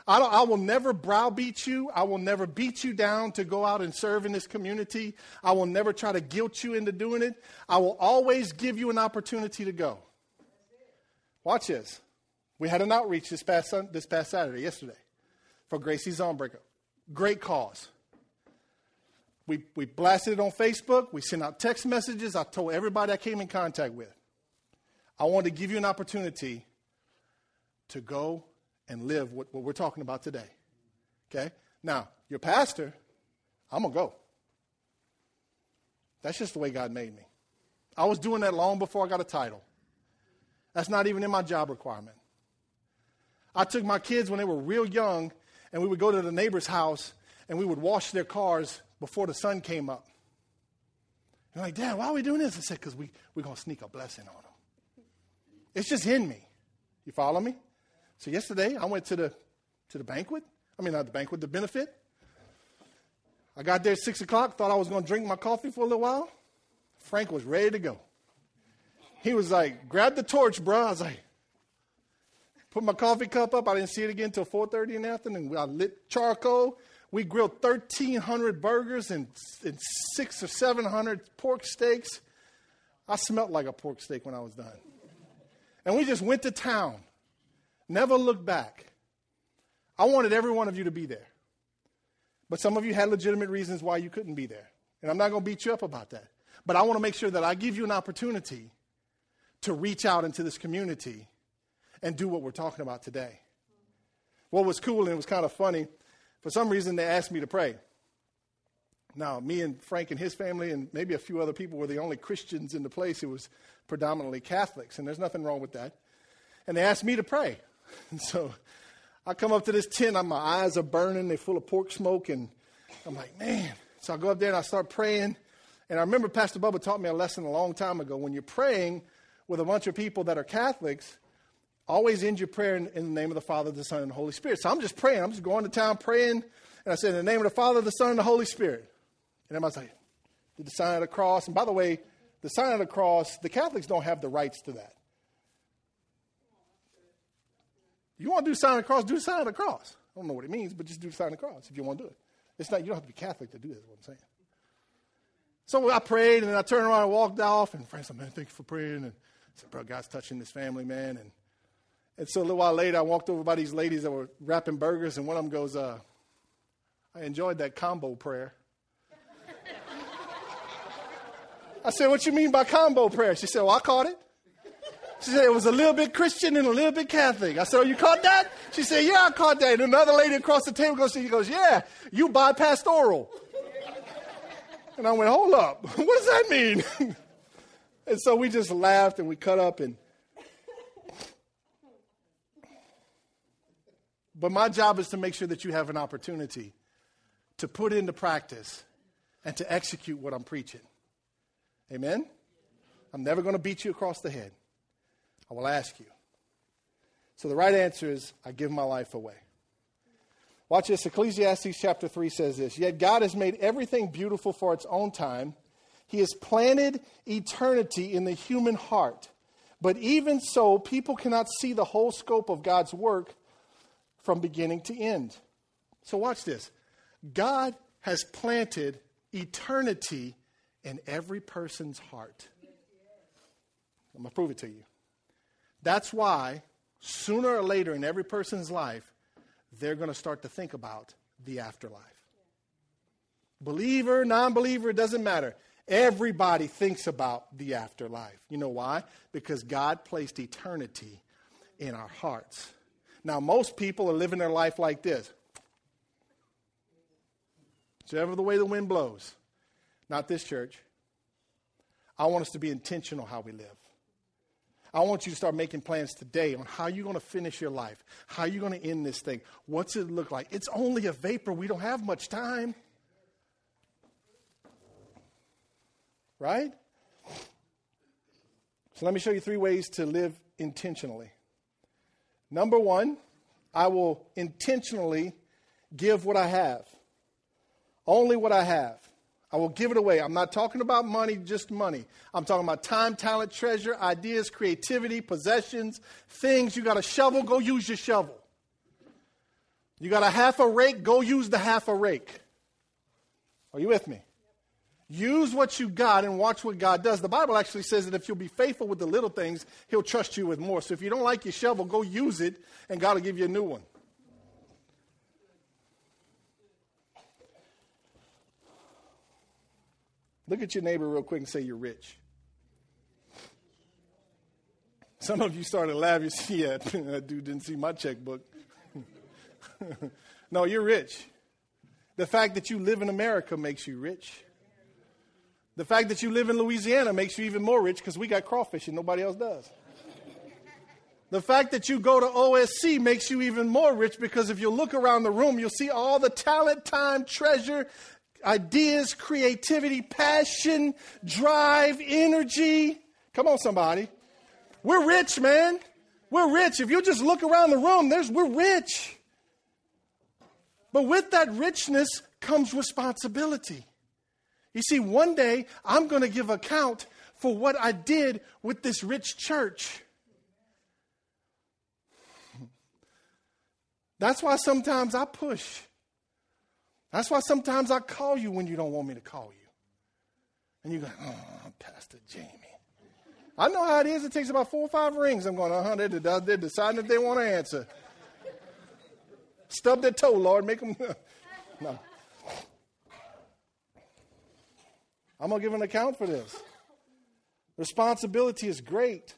I, I, will never browbeat you. I will never beat you down to go out and serve in this community. I will never try to guilt you into doing it. I will always give you an opportunity to go. Watch this. We had an outreach this past, this past Saturday, yesterday, for Gracie Zonebreaker. Great cause. We, we blasted it on Facebook. We sent out text messages. I told everybody I came in contact with. I wanted to give you an opportunity to go and live what, what we're talking about today. Okay? Now, your pastor, I'm going to go. That's just the way God made me. I was doing that long before I got a title. That's not even in my job requirement. I took my kids when they were real young, and we would go to the neighbor's house and we would wash their cars before the sun came up. And I'm like, Dad, why are we doing this? I said, because we, we're going to sneak a blessing on them. It's just in me. You follow me? So yesterday I went to the to the banquet. I mean not the banquet, the benefit. I got there at six o'clock, thought I was gonna drink my coffee for a little while. Frank was ready to go. He was like, grab the torch, bro. I was like, put my coffee cup up. I didn't see it again until 4.30 in the afternoon. I lit charcoal. We grilled 1,300 burgers and, and six or 700 pork steaks. I smelled like a pork steak when I was done. And we just went to town. Never look back. I wanted every one of you to be there. But some of you had legitimate reasons why you couldn't be there. And I'm not going to beat you up about that. But I want to make sure that I give you an opportunity to reach out into this community and do what we're talking about today. What was cool and it was kind of funny, for some reason they asked me to pray. Now, me and Frank and his family, and maybe a few other people, were the only Christians in the place. It was predominantly Catholics, and there's nothing wrong with that. And they asked me to pray. And so I come up to this tent, my eyes are burning, they're full of pork smoke, and I'm like, man. So I go up there and I start praying. And I remember Pastor Bubba taught me a lesson a long time ago. When you're praying with a bunch of people that are Catholics, always end your prayer in, in, the name of the Father, the Son, and the Holy Spirit. So I'm just praying. I'm just going to town praying. And I said, in the name of the Father, the Son, and the Holy Spirit. And everybody's like, did the sign of the cross. And by the way, the sign of the cross, the Catholics don't have the rights to that. You want to do the sign of the cross, do the sign of the cross. I don't know what it means, but just do the sign of the cross if you want to do it. It's not, you don't have to be Catholic to do this, is what I'm saying. So I prayed, and then I turned around and walked off, and friends said, man, thank you for praying. And I said, bro, God's touching this family, man. And, and so a little while later, I walked over by these ladies that were wrapping burgers, and one of them goes, uh, I enjoyed that combo prayer. I said, what you mean by combo prayer? She said, well, I caught it. She said, it was a little bit Christian and a little bit Catholic. I said, oh, you caught that? She said, yeah, I caught that. And another lady across the table goes, she goes, yeah, you bypassed oral. And I went, hold up. what does that mean? and so we just laughed and we cut up and. But my job is to make sure that you have an opportunity to put into practice and to execute what I'm preaching. Amen? I'm never going to beat you across the head. I will ask you. So the right answer is I give my life away. Watch this. Ecclesiastes chapter 3 says this Yet God has made everything beautiful for its own time. He has planted eternity in the human heart. But even so, people cannot see the whole scope of God's work from beginning to end. So, watch this. God has planted eternity in every person's heart. I'm going to prove it to you. That's why sooner or later in every person's life, they're going to start to think about the afterlife. Believer, non believer, it doesn't matter. Everybody thinks about the afterlife. You know why? Because God placed eternity in our hearts. Now, most people are living their life like this. Whichever the way the wind blows. Not this church. I want us to be intentional how we live. I want you to start making plans today on how you're going to finish your life, how you're going to end this thing. What's it look like? It's only a vapor. We don't have much time. Right? So let me show you three ways to live intentionally. Number one, I will intentionally give what I have, only what I have. I will give it away. I'm not talking about money, just money. I'm talking about time, talent, treasure, ideas, creativity, possessions, things. You got a shovel, go use your shovel. You got a half a rake, go use the half a rake. Are you with me? Use what you got and watch what God does. The Bible actually says that if you'll be faithful with the little things, He'll trust you with more. So if you don't like your shovel, go use it, and God will give you a new one. Look at your neighbor real quick and say, You're rich. Some of you started laughing. Yeah, that dude didn't see my checkbook. no, you're rich. The fact that you live in America makes you rich. The fact that you live in Louisiana makes you even more rich because we got crawfish and nobody else does. The fact that you go to OSC makes you even more rich because if you look around the room, you'll see all the talent, time, treasure, ideas, creativity, passion, drive, energy. Come on, somebody. We're rich, man. We're rich. If you just look around the room, there's we're rich. But with that richness comes responsibility. You see, one day I'm going to give account for what I did with this rich church. That's why sometimes I push. That's why sometimes I call you when you don't want me to call you. And you go, oh, Pastor Jamie. I know how it is. It takes about four or five rings. I'm going, uh huh, they're, they're deciding if they want to answer. Stub their toe, Lord. Make them. no. I'm going to give an account for this. Responsibility is great.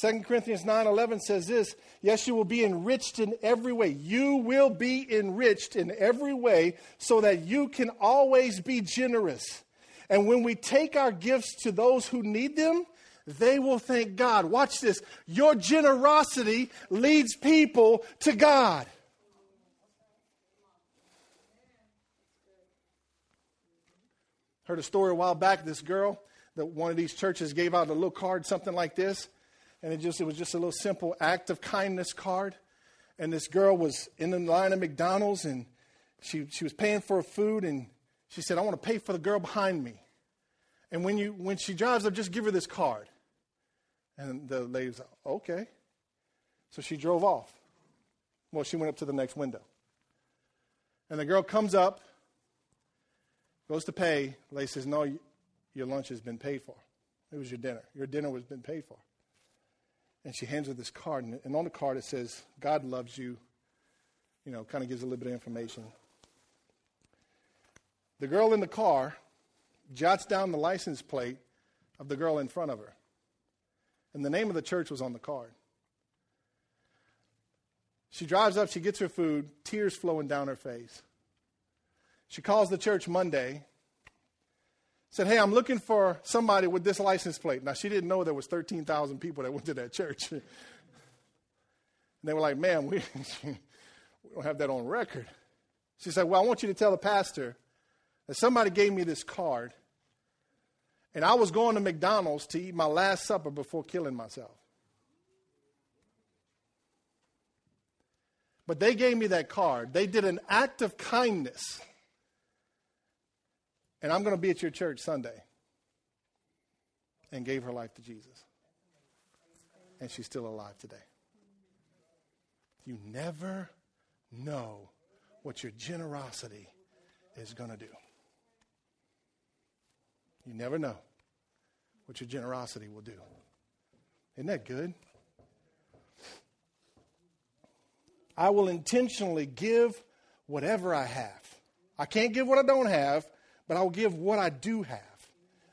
2 Corinthians 9:11 says this, yes you will be enriched in every way. You will be enriched in every way so that you can always be generous. And when we take our gifts to those who need them, they will thank God. Watch this. Your generosity leads people to God. Heard a story a while back. This girl that one of these churches gave out a little card, something like this, and it just it was just a little simple act of kindness card. And this girl was in the line of McDonald's, and she she was paying for her food, and she said, "I want to pay for the girl behind me." And when you when she drives up, just give her this card. And the lady was like, "Okay." So she drove off. Well, she went up to the next window. And the girl comes up, goes to pay. Lady says, No, your lunch has been paid for. It was your dinner. Your dinner was been paid for. And she hands her this card, and on the card it says, God loves you. You know, kind of gives a little bit of information. The girl in the car jots down the license plate of the girl in front of her. And the name of the church was on the card. She drives up, she gets her food, tears flowing down her face. She calls the church Monday said, Hey, I'm looking for somebody with this license plate. Now, she didn't know there was 13,000 people that went to that church. and they were like, Man, we, we don't have that on record. She said, Well, I want you to tell the pastor that somebody gave me this card, and I was going to McDonald's to eat my last supper before killing myself. But they gave me that card. They did an act of kindness and I'm going to be at your church Sunday. And gave her life to Jesus. And she's still alive today. You never know what your generosity is going to do. You never know what your generosity will do. Isn't that good? I will intentionally give whatever I have. I can't give what I don't have, but I'll give what I do have.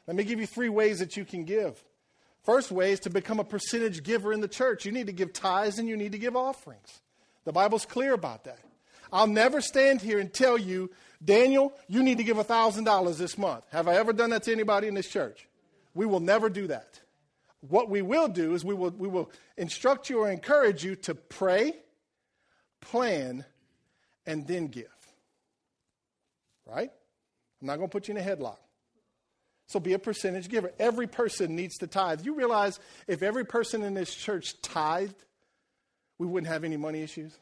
Let me give you three ways that you can give. First way is to become a percentage giver in the church. You need to give tithes and you need to give offerings. The Bible's clear about that. I'll never stand here and tell you, Daniel, you need to give $1,000 this month. Have I ever done that to anybody in this church? We will never do that. What we will do is we will, we will instruct you or encourage you to pray, plan, and then give. Right? I'm not going to put you in a headlock. So be a percentage giver. Every person needs to tithe. You realize if every person in this church tithed, we wouldn't have any money issues?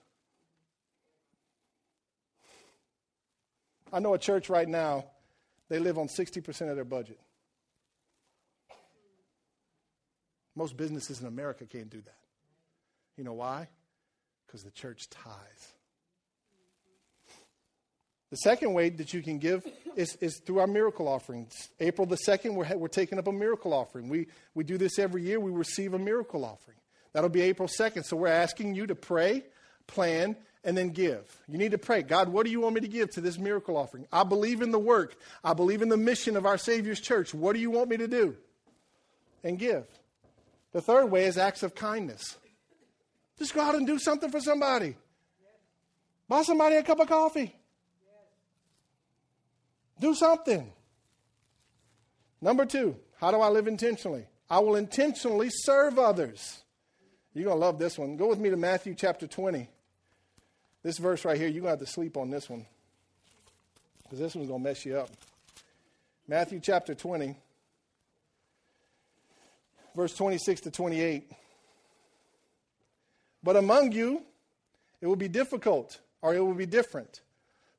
I know a church right now, they live on 60% of their budget. Most businesses in America can't do that. You know why? Because the church tithes. The second way that you can give is, is through our miracle offerings. April the 2nd, we're, we're taking up a miracle offering. We, we do this every year. We receive a miracle offering. That'll be April 2nd. So we're asking you to pray, plan, and then give. You need to pray God, what do you want me to give to this miracle offering? I believe in the work, I believe in the mission of our Savior's church. What do you want me to do? And give. The third way is acts of kindness. Just go out and do something for somebody. Buy somebody a cup of coffee. Do something. Number two, how do I live intentionally? I will intentionally serve others. You're going to love this one. Go with me to Matthew chapter 20. This verse right here, you're going to have to sleep on this one because this one's going to mess you up. Matthew chapter 20, verse 26 to 28. But among you, it will be difficult or it will be different.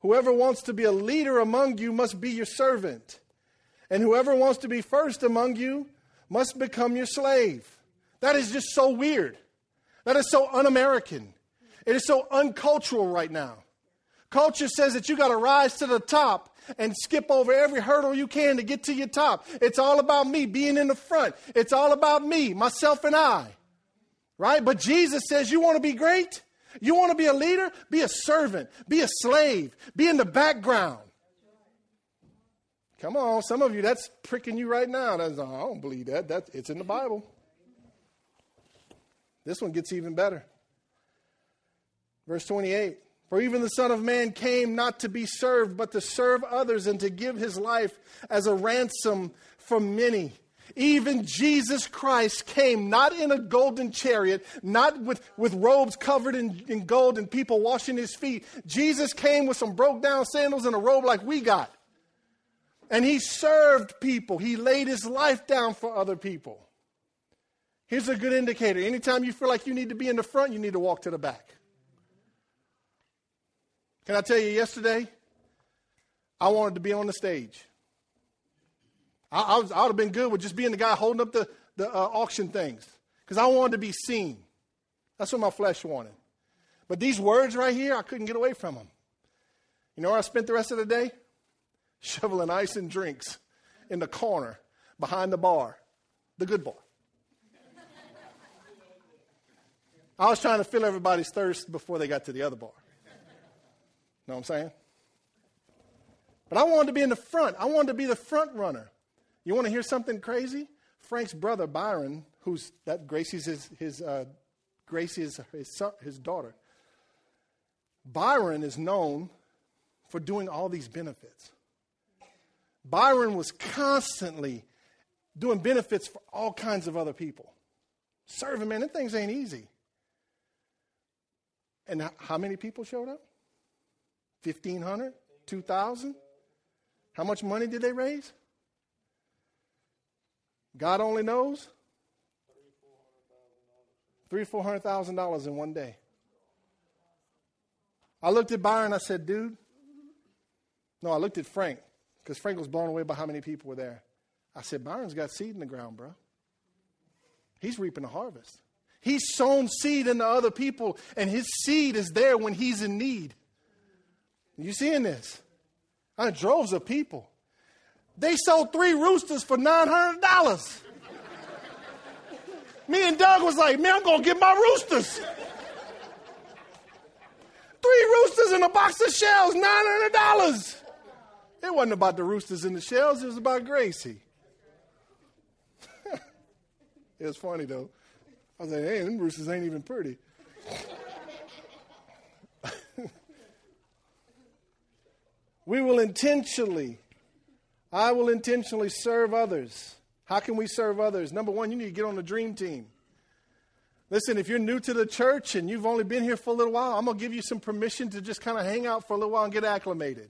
Whoever wants to be a leader among you must be your servant. And whoever wants to be first among you must become your slave. That is just so weird. That is so un American. It is so uncultural right now. Culture says that you got to rise to the top and skip over every hurdle you can to get to your top. It's all about me being in the front. It's all about me, myself, and I. Right? But Jesus says, You want to be great? You want to be a leader? Be a servant, be a slave, be in the background. Come on, some of you, that's pricking you right now. That's, I don't believe that. That's, it's in the Bible. This one gets even better. Verse 28 For even the Son of Man came not to be served, but to serve others and to give his life as a ransom for many. Even Jesus Christ came not in a golden chariot, not with, with robes covered in, in gold and people washing his feet. Jesus came with some broke down sandals and a robe like we got. And he served people, he laid his life down for other people. Here's a good indicator anytime you feel like you need to be in the front, you need to walk to the back. Can I tell you, yesterday, I wanted to be on the stage. I, I, was, I would have been good with just being the guy holding up the, the uh, auction things because I wanted to be seen. That's what my flesh wanted. But these words right here, I couldn't get away from them. You know where I spent the rest of the day? Shoveling ice and drinks in the corner behind the bar, the good bar. I was trying to fill everybody's thirst before they got to the other bar. Know what I'm saying? But I wanted to be in the front. I wanted to be the front runner. You want to hear something crazy? Frank's brother Byron, who's that Gracie's his his uh, his, son, his daughter. Byron is known for doing all these benefits. Byron was constantly doing benefits for all kinds of other people. Serving, man, them things ain't easy. And how many people showed up? 1,500? 2,000? How much money did they raise? God only knows. Three, four hundred thousand dollars in one day. I looked at Byron. I said, "Dude." No, I looked at Frank because Frank was blown away by how many people were there. I said, "Byron's got seed in the ground, bro. He's reaping a harvest. He's sown seed into other people, and his seed is there when he's in need. You seeing this? I droves of people. They sold three roosters for $900. Me and Doug was like, man, I'm going to get my roosters. Three roosters in a box of shells, $900. It wasn't about the roosters in the shells, it was about Gracie. it was funny, though. I was like, hey, them roosters ain't even pretty. we will intentionally I will intentionally serve others. How can we serve others? Number one, you need to get on the dream team. Listen, if you're new to the church and you've only been here for a little while, I'm going to give you some permission to just kind of hang out for a little while and get acclimated.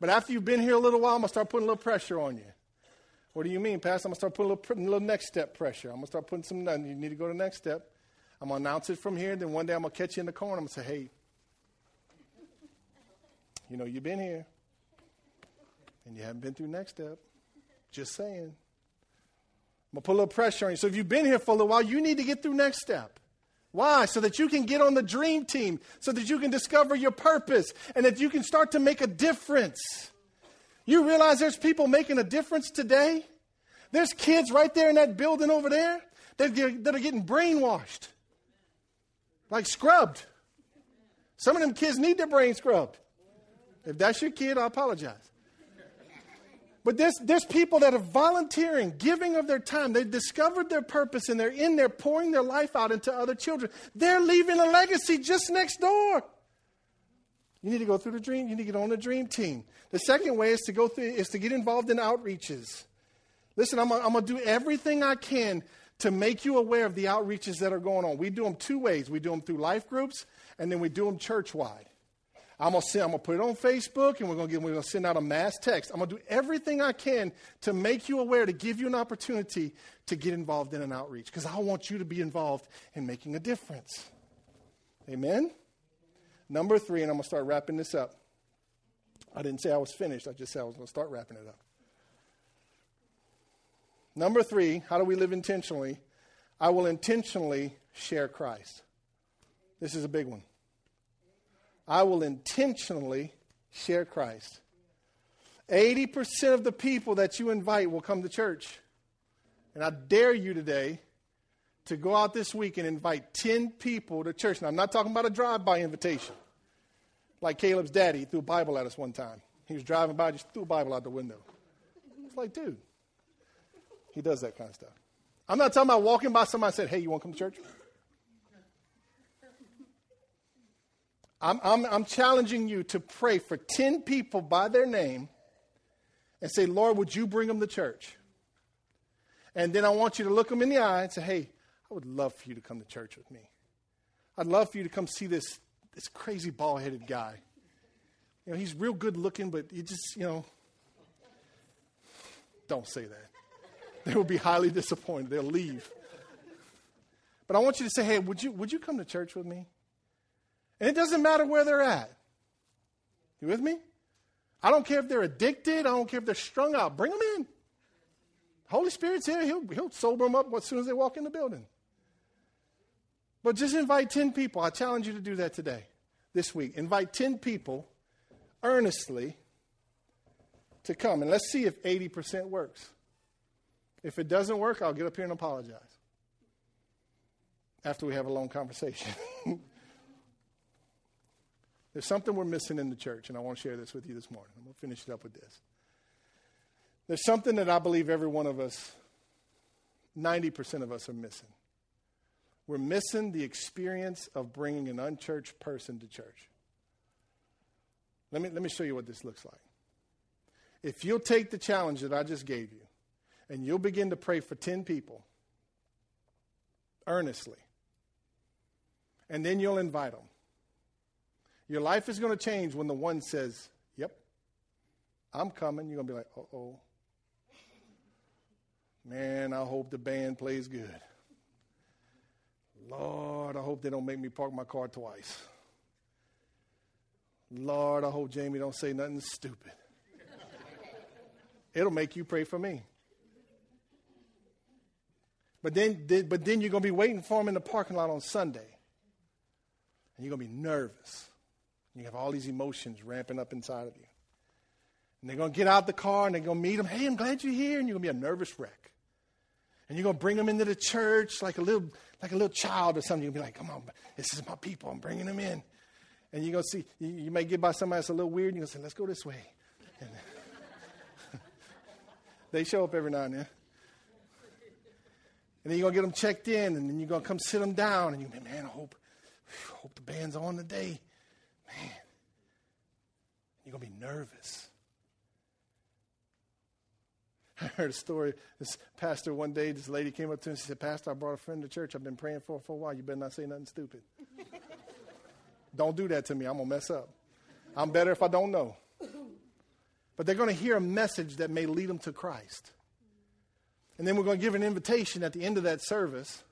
But after you've been here a little while, I'm going to start putting a little pressure on you. What do you mean, Pastor? I'm going to start putting a little, a little next step pressure. I'm going to start putting some, you need to go to the next step. I'm going to announce it from here. Then one day I'm going to catch you in the corner. I'm going to say, hey, you know, you've been here and you haven't been through next step. Just saying. I'm going to put a little pressure on you. So if you've been here for a little while, you need to get through next step. Why? So that you can get on the dream team, so that you can discover your purpose, and that you can start to make a difference. You realize there's people making a difference today? There's kids right there in that building over there that, that are getting brainwashed, like scrubbed. Some of them kids need their brain scrubbed. If that's your kid, I apologize. But there's, there's people that are volunteering, giving of their time. They've discovered their purpose and they're in there pouring their life out into other children. They're leaving a legacy just next door. You need to go through the dream. You need to get on the dream team. The second way is to go through is to get involved in outreaches. Listen, I'm gonna, I'm gonna do everything I can to make you aware of the outreaches that are going on. We do them two ways. We do them through life groups, and then we do them church wide. I'm gonna send, I'm gonna put it on Facebook, and we're gonna get, we're gonna send out a mass text. I'm gonna do everything I can to make you aware, to give you an opportunity to get involved in an outreach, because I want you to be involved in making a difference. Amen. Number three, and I'm gonna start wrapping this up. I didn't say I was finished. I just said I was gonna start wrapping it up. Number three, how do we live intentionally? I will intentionally share Christ. This is a big one. I will intentionally share Christ. 80% of the people that you invite will come to church. And I dare you today to go out this week and invite 10 people to church. Now, I'm not talking about a drive by invitation. Like Caleb's daddy threw a Bible at us one time. He was driving by, just threw a Bible out the window. It's like, dude, he does that kind of stuff. I'm not talking about walking by somebody and said, hey, you want to come to church? I'm, I'm, I'm challenging you to pray for 10 people by their name and say, Lord, would you bring them to church? And then I want you to look them in the eye and say, hey, I would love for you to come to church with me. I'd love for you to come see this, this crazy bald headed guy. You know, he's real good looking, but you just, you know, don't say that. They will be highly disappointed. They'll leave. But I want you to say, hey, would you, would you come to church with me? And it doesn't matter where they're at. You with me? I don't care if they're addicted. I don't care if they're strung out. Bring them in. Holy Spirit's here. He'll, he'll sober them up as soon as they walk in the building. But just invite 10 people. I challenge you to do that today, this week. Invite 10 people earnestly to come. And let's see if 80% works. If it doesn't work, I'll get up here and apologize after we have a long conversation. There's something we're missing in the church, and I want to share this with you this morning. I'm going to finish it up with this. There's something that I believe every one of us, 90% of us, are missing. We're missing the experience of bringing an unchurched person to church. Let me, let me show you what this looks like. If you'll take the challenge that I just gave you and you'll begin to pray for 10 people earnestly, and then you'll invite them your life is going to change when the one says, Yep, I'm coming. You're going to be like, Uh oh. Man, I hope the band plays good. Lord, I hope they don't make me park my car twice. Lord, I hope Jamie don't say nothing stupid. It'll make you pray for me. But then, but then you're going to be waiting for him in the parking lot on Sunday. And you're going to be nervous. You have all these emotions ramping up inside of you. And they're going to get out the car and they're going to meet him. Hey, I'm glad you're here. And you're going to be a nervous wreck. And you're going to bring them into the church like a little, like a little child or something. You'll be like, come on, this is my people. I'm bringing them in. And you're going to see, you, you may get by somebody that's a little weird. And you're going to say, let's go this way. And they show up every now and then. And then you're going to get them checked in. And then you're going to come sit them down. And be, man, I hope, I hope the band's on today. Man, you're going to be nervous. I heard a story. This pastor one day, this lady came up to him and she said, Pastor, I brought a friend to church I've been praying for for a while. You better not say nothing stupid. don't do that to me. I'm going to mess up. I'm better if I don't know. But they're going to hear a message that may lead them to Christ. And then we're going to give an invitation at the end of that service.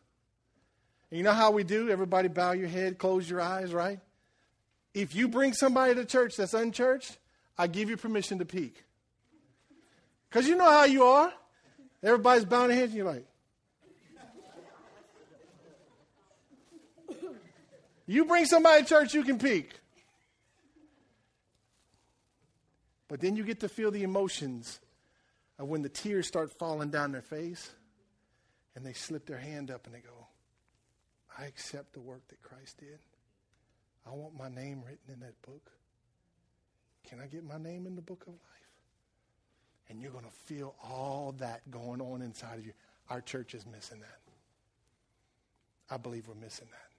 And you know how we do? Everybody bow your head, close your eyes, right? If you bring somebody to church that's unchurched, I give you permission to peek. Because you know how you are. Everybody's bowing their heads, and you're like, You bring somebody to church, you can peek. But then you get to feel the emotions of when the tears start falling down their face and they slip their hand up and they go, I accept the work that Christ did. I want my name written in that book. Can I get my name in the book of life? And you're going to feel all that going on inside of you. Our church is missing that. I believe we're missing that.